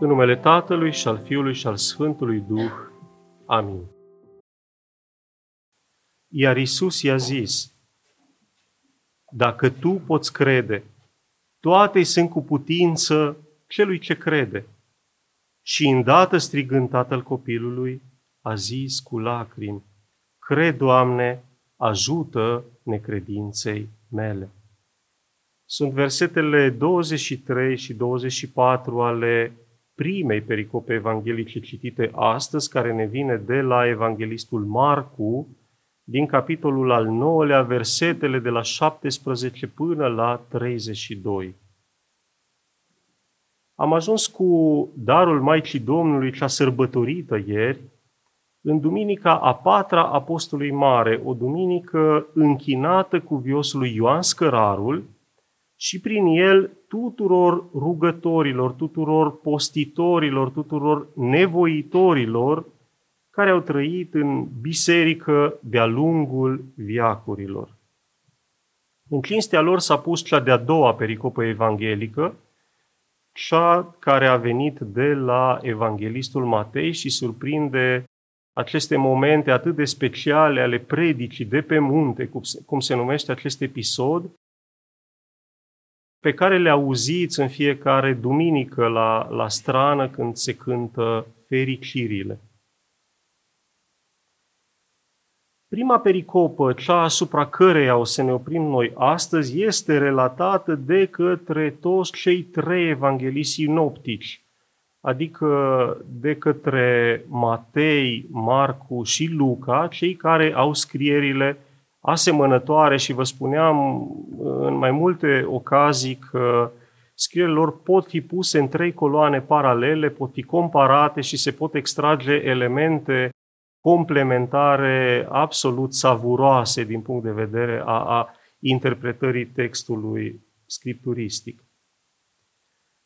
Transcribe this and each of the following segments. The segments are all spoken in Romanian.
În numele Tatălui și al Fiului și al Sfântului Duh. Amin. Iar Isus i-a zis, dacă tu poți crede, toate sunt cu putință celui ce crede. Și îndată strigând tatăl copilului, a zis cu lacrimi, Cred, Doamne, ajută necredinței mele. Sunt versetele 23 și 24 ale primei pericope evanghelice citite astăzi, care ne vine de la evanghelistul Marcu, din capitolul al 9-lea, versetele de la 17 până la 32. Am ajuns cu darul Maicii Domnului, cea sărbătorită ieri, în duminica a patra Apostolului Mare, o duminică închinată cu viosul Ioan Scărarul și prin el tuturor rugătorilor, tuturor postitorilor, tuturor nevoitorilor care au trăit în biserică de-a lungul viacurilor. În cinstea lor s-a pus cea de-a doua pericopă evanghelică, cea care a venit de la evanghelistul Matei și surprinde aceste momente atât de speciale ale predicii de pe munte, cum se, cum se numește acest episod, pe care le auziți în fiecare duminică la, la strană când se cântă fericirile. Prima pericopă, cea asupra căreia o să ne oprim noi astăzi, este relatată de către toți cei trei evanghelii sinoptici, adică de către Matei, Marcu și Luca, cei care au scrierile asemănătoare și vă spuneam în mai multe ocazii că scrierile lor pot fi puse în trei coloane paralele, pot fi comparate și se pot extrage elemente complementare absolut savuroase din punct de vedere a, a interpretării textului scripturistic.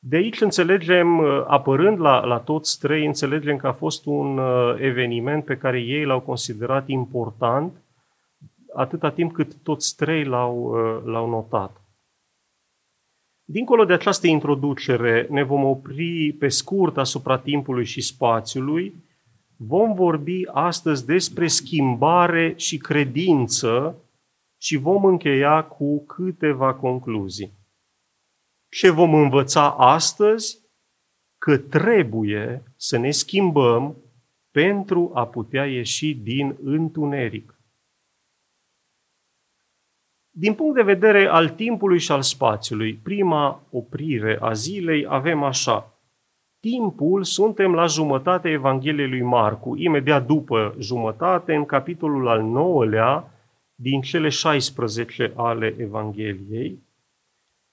De aici înțelegem, apărând la, la toți trei, înțelegem că a fost un uh, eveniment pe care ei l-au considerat important, atâta timp cât toți trei l-au, uh, l-au notat. Dincolo de această introducere, ne vom opri pe scurt asupra timpului și spațiului, Vom vorbi astăzi despre schimbare și credință și vom încheia cu câteva concluzii. Ce vom învăța astăzi? Că trebuie să ne schimbăm pentru a putea ieși din întuneric. Din punct de vedere al timpului și al spațiului, prima oprire a zilei avem așa timpul suntem la jumătatea Evangheliei lui Marcu, imediat după jumătate, în capitolul al 9-lea din cele 16 ale Evangheliei.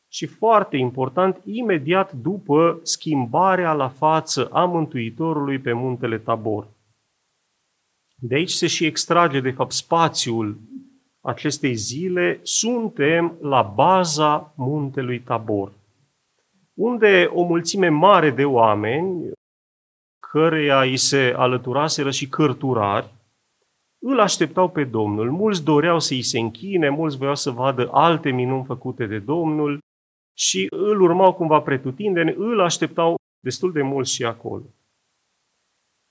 Și foarte important, imediat după schimbarea la față a Mântuitorului pe muntele Tabor. De aici se și extrage, de fapt, spațiul acestei zile. Suntem la baza muntelui Tabor unde o mulțime mare de oameni, căreia îi se alăturaseră și cărturari, îl așteptau pe Domnul. Mulți doreau să îi se închine, mulți voiau să vadă alte minuni făcute de Domnul și îl urmau cumva pretutindeni, îl așteptau destul de mult și acolo.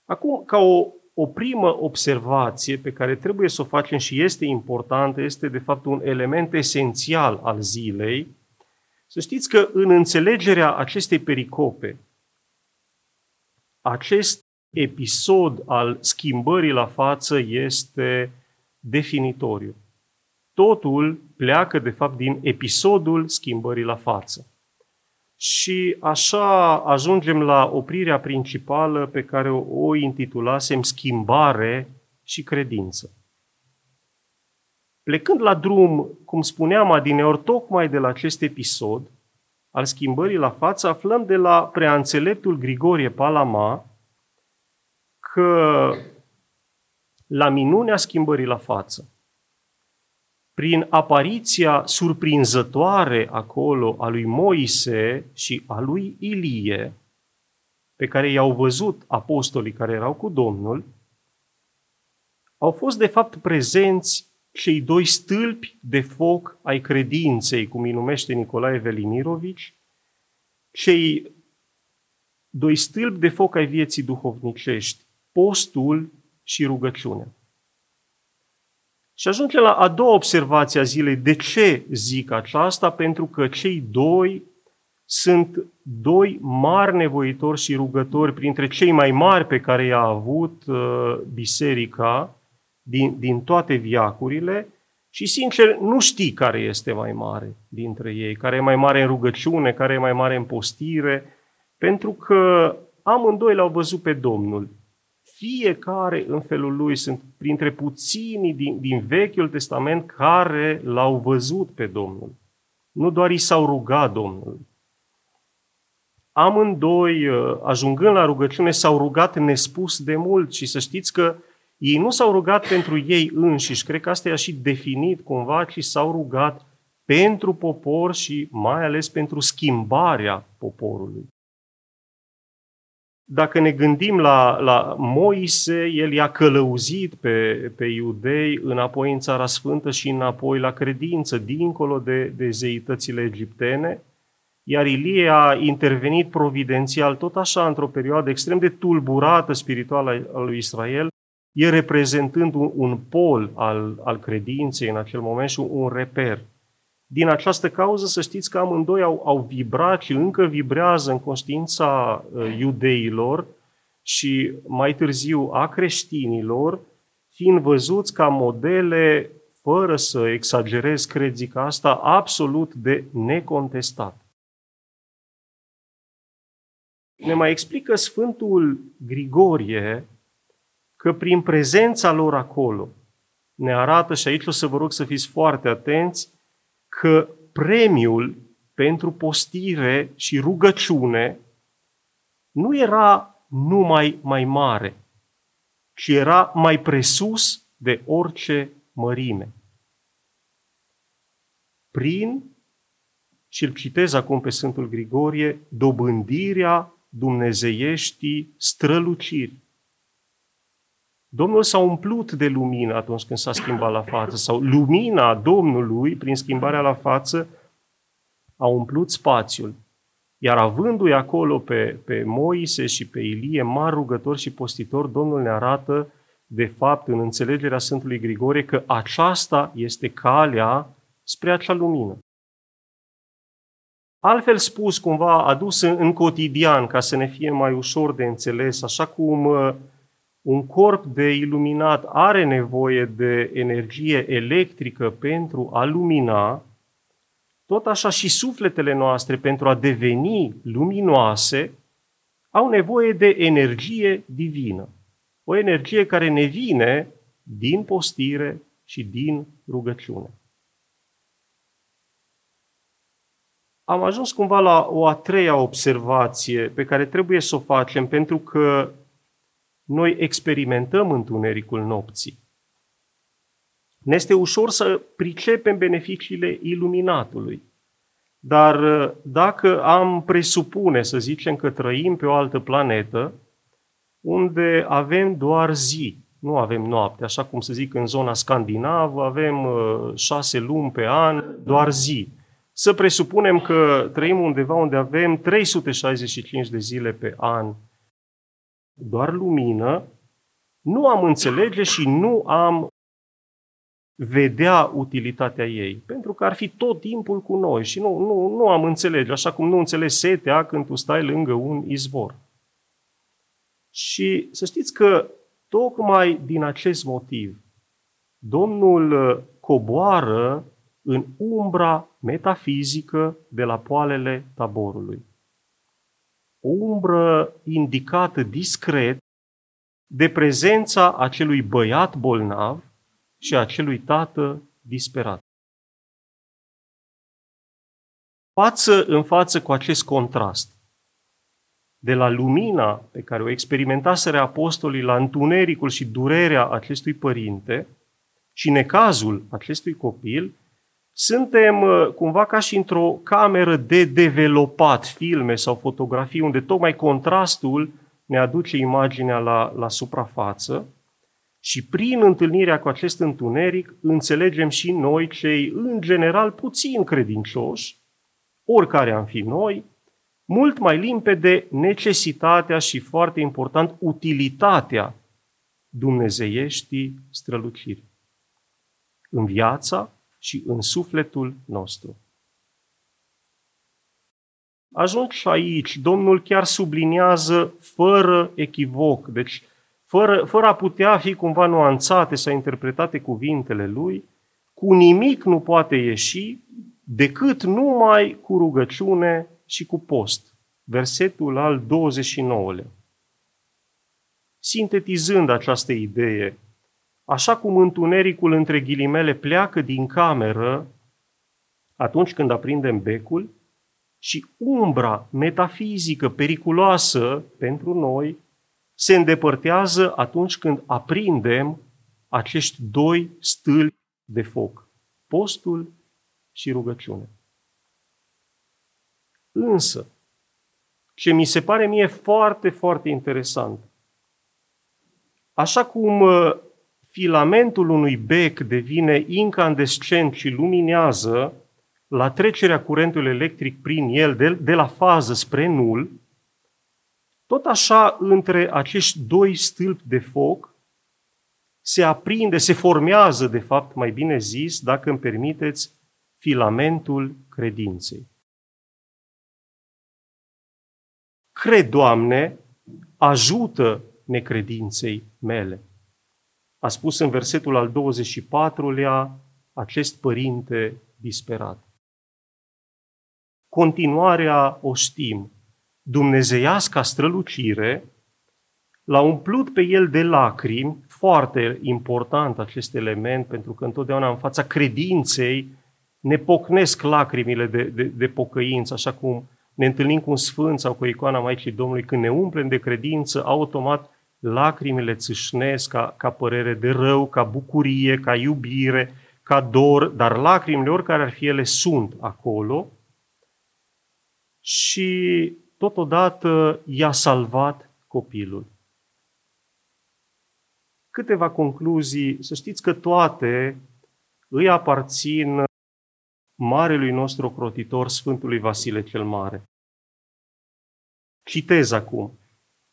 Acum, ca o, o primă observație pe care trebuie să o facem și este importantă, este de fapt un element esențial al zilei, să știți că în înțelegerea acestei pericope, acest episod al schimbării la față este definitoriu. Totul pleacă, de fapt, din episodul schimbării la față. Și așa ajungem la oprirea principală pe care o intitulasem Schimbare și credință. Plecând la drum, cum spuneam adineori, tocmai de la acest episod al schimbării la față, aflăm de la preanțeleptul Grigorie Palama că la minunea schimbării la față, prin apariția surprinzătoare acolo a lui Moise și a lui Ilie, pe care i-au văzut apostolii care erau cu Domnul, au fost de fapt prezenți cei doi stâlpi de foc ai credinței, cum îi numește Nicolae Velimirovici, cei doi stâlpi de foc ai vieții duhovnicești, postul și rugăciunea. Și ajungem la a doua observație a zilei. De ce zic aceasta? Pentru că cei doi sunt doi mari nevoitori și rugători, printre cei mai mari pe care i-a avut uh, biserica din, din toate viacurile și, sincer, nu știi care este mai mare dintre ei, care e mai mare în rugăciune, care e mai mare în postire, pentru că amândoi l-au văzut pe Domnul. Fiecare în felul lui sunt printre puținii din, din Vechiul Testament care l-au văzut pe Domnul. Nu doar i s-au rugat Domnul. Amândoi, uh, ajungând la rugăciune, s-au rugat nespus de mult și să știți că ei nu s-au rugat pentru ei înșiși, cred că asta i-a și definit cumva, ci s-au rugat pentru popor și mai ales pentru schimbarea poporului. Dacă ne gândim la, la Moise, el i-a călăuzit pe, pe iudei înapoi în Țara Sfântă și înapoi la credință, dincolo de, de zeitățile egiptene, iar Ilie a intervenit providențial tot așa într-o perioadă extrem de tulburată spirituală a lui Israel, e reprezentând un, un pol al, al credinței în acel moment și un reper. Din această cauză să știți că amândoi au, au vibrat și încă vibrează în conștiința uh, iudeilor și mai târziu a creștinilor, fiind văzuți ca modele, fără să exagerez, cred zic asta, absolut de necontestat. Ne mai explică Sfântul Grigorie că prin prezența lor acolo ne arată, și aici o să vă rog să fiți foarte atenți, că premiul pentru postire și rugăciune nu era numai mai mare, ci era mai presus de orice mărime. Prin, și îl citez acum pe Sfântul Grigorie, dobândirea dumnezeieștii străluciri. Domnul s-a umplut de lumină atunci când s-a schimbat la față, sau lumina Domnului, prin schimbarea la față, a umplut spațiul. Iar avându-i acolo pe, pe Moise și pe Ilie, mari rugători și postitori, Domnul ne arată, de fapt, în înțelegerea Sfântului Grigore, că aceasta este calea spre acea lumină. Altfel spus, cumva adus în, în cotidian, ca să ne fie mai ușor de înțeles, așa cum uh, un corp de iluminat are nevoie de energie electrică pentru a lumina, tot așa și sufletele noastre, pentru a deveni luminoase, au nevoie de energie divină. O energie care ne vine din postire și din rugăciune. Am ajuns cumva la o a treia observație pe care trebuie să o facem pentru că noi experimentăm întunericul nopții. Ne este ușor să pricepem beneficiile iluminatului. Dar uh, dacă am presupune, să zicem că trăim pe o altă planetă, unde avem doar zi, nu avem noapte, așa cum să zic în zona scandinavă, avem uh, șase luni pe an, doar zi. Să presupunem că trăim undeva unde avem 365 de zile pe an doar lumină, nu am înțelege și nu am vedea utilitatea ei, pentru că ar fi tot timpul cu noi și nu, nu, nu am înțelege, așa cum nu înțelegi setea când tu stai lângă un izvor. Și să știți că tocmai din acest motiv Domnul coboară în umbra metafizică de la poalele taborului o umbră indicată discret de prezența acelui băiat bolnav și acelui tată disperat. Față în față cu acest contrast, de la lumina pe care o experimentaseră apostolii la întunericul și durerea acestui părinte și necazul acestui copil, suntem uh, cumva ca și într-o cameră de developat filme sau fotografii, unde tocmai contrastul ne aduce imaginea la, la suprafață și prin întâlnirea cu acest întuneric înțelegem și noi, cei în general puțin credincioși, oricare am fi noi, mult mai limpede necesitatea și, foarte important, utilitatea dumnezeieștii străluciri în viața și în sufletul nostru. Ajung și aici, Domnul chiar subliniază fără echivoc, deci fără, fără a putea fi cumva nuanțate sau interpretate cuvintele lui, cu nimic nu poate ieși decât numai cu rugăciune și cu post. Versetul al 29-lea. Sintetizând această idee, așa cum întunericul între ghilimele pleacă din cameră atunci când aprindem becul și umbra metafizică periculoasă pentru noi se îndepărtează atunci când aprindem acești doi stâlpi de foc, postul și rugăciunea. Însă, ce mi se pare mie foarte, foarte interesant, așa cum uh, filamentul unui bec devine incandescent și luminează la trecerea curentului electric prin el de, de la fază spre nul, tot așa între acești doi stâlpi de foc se aprinde, se formează, de fapt, mai bine zis, dacă îmi permiteți, filamentul credinței. Cred, Doamne, ajută necredinței mele. A spus în versetul al 24-lea acest părinte disperat. Continuarea o știm. Dumnezeiasca strălucire l-a umplut pe el de lacrimi, foarte important acest element, pentru că întotdeauna în fața credinței ne pocnesc lacrimile de, de, de pocăință, așa cum ne întâlnim cu un sfânt sau cu icoana Maicii Domnului, când ne umplem de credință, automat lacrimile țâșnesc ca, ca părere de rău, ca bucurie, ca iubire, ca dor, dar lacrimile, oricare ar fi ele, sunt acolo și totodată i-a salvat copilul. Câteva concluzii, să știți că toate îi aparțin marelui nostru ocrotitor, Sfântului Vasile cel Mare. Citez acum.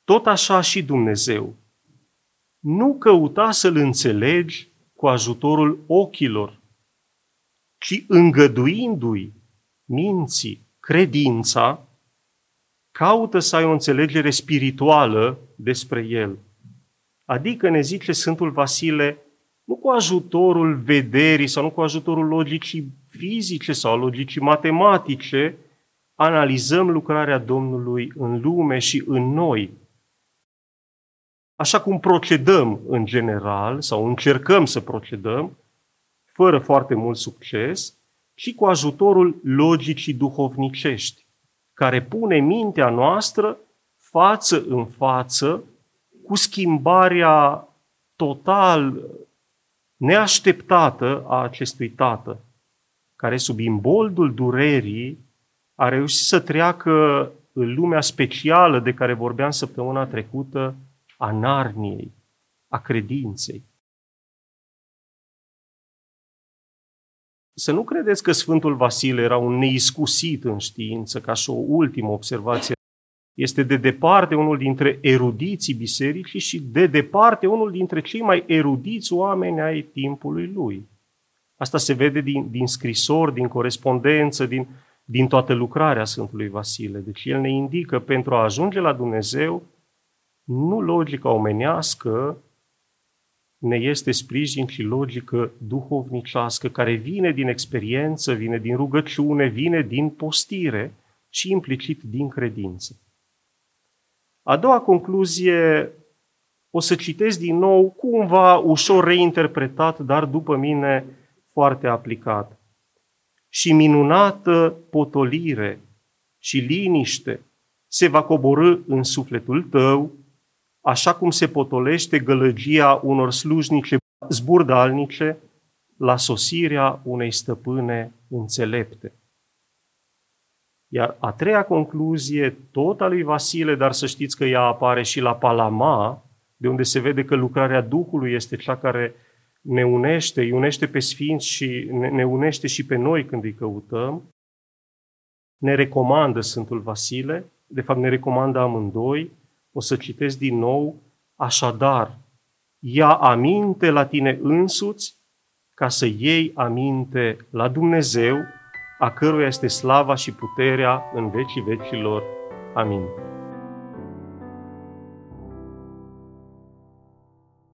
Tot așa și Dumnezeu. Nu căuta să-L înțelegi cu ajutorul ochilor, ci îngăduindu-i minții, credința, caută să ai o înțelegere spirituală despre El. Adică, ne zice Sfântul Vasile, nu cu ajutorul vederii sau nu cu ajutorul logicii fizice sau logicii matematice, analizăm lucrarea Domnului în lume și în noi. Așa cum procedăm în general, sau încercăm să procedăm, fără foarte mult succes, și cu ajutorul logicii duhovnicești, care pune mintea noastră față în față cu schimbarea total neașteptată a acestui tată, care sub imboldul durerii a reușit să treacă în lumea specială de care vorbeam săptămâna trecută, a Narniei, a credinței. Să nu credeți că Sfântul Vasile era un neiscusit în știință, ca și o ultimă observație. Este de departe unul dintre erudiții bisericii și de departe unul dintre cei mai erudiți oameni ai timpului lui. Asta se vede din, din scrisori, din corespondență, din, din toată lucrarea Sfântului Vasile. Deci el ne indică pentru a ajunge la Dumnezeu, nu logica omenească ne este sprijin, ci logică duhovnicească, care vine din experiență, vine din rugăciune, vine din postire și implicit din credință. A doua concluzie o să citesc din nou, cumva ușor reinterpretat, dar după mine foarte aplicat. Și minunată potolire și liniște se va coborâ în sufletul tău, așa cum se potolește gălăgia unor slujnice zburdalnice la sosirea unei stăpâne înțelepte. Iar a treia concluzie, tot a lui Vasile, dar să știți că ea apare și la Palama, de unde se vede că lucrarea Duhului este cea care ne unește, îi unește pe Sfinți și ne, ne unește și pe noi când îi căutăm, ne recomandă Sfântul Vasile, de fapt ne recomandă amândoi, o să citesc din nou, așadar, ia aminte la tine însuți ca să iei aminte la Dumnezeu, a căruia este slava și puterea în vecii vecilor. Amin.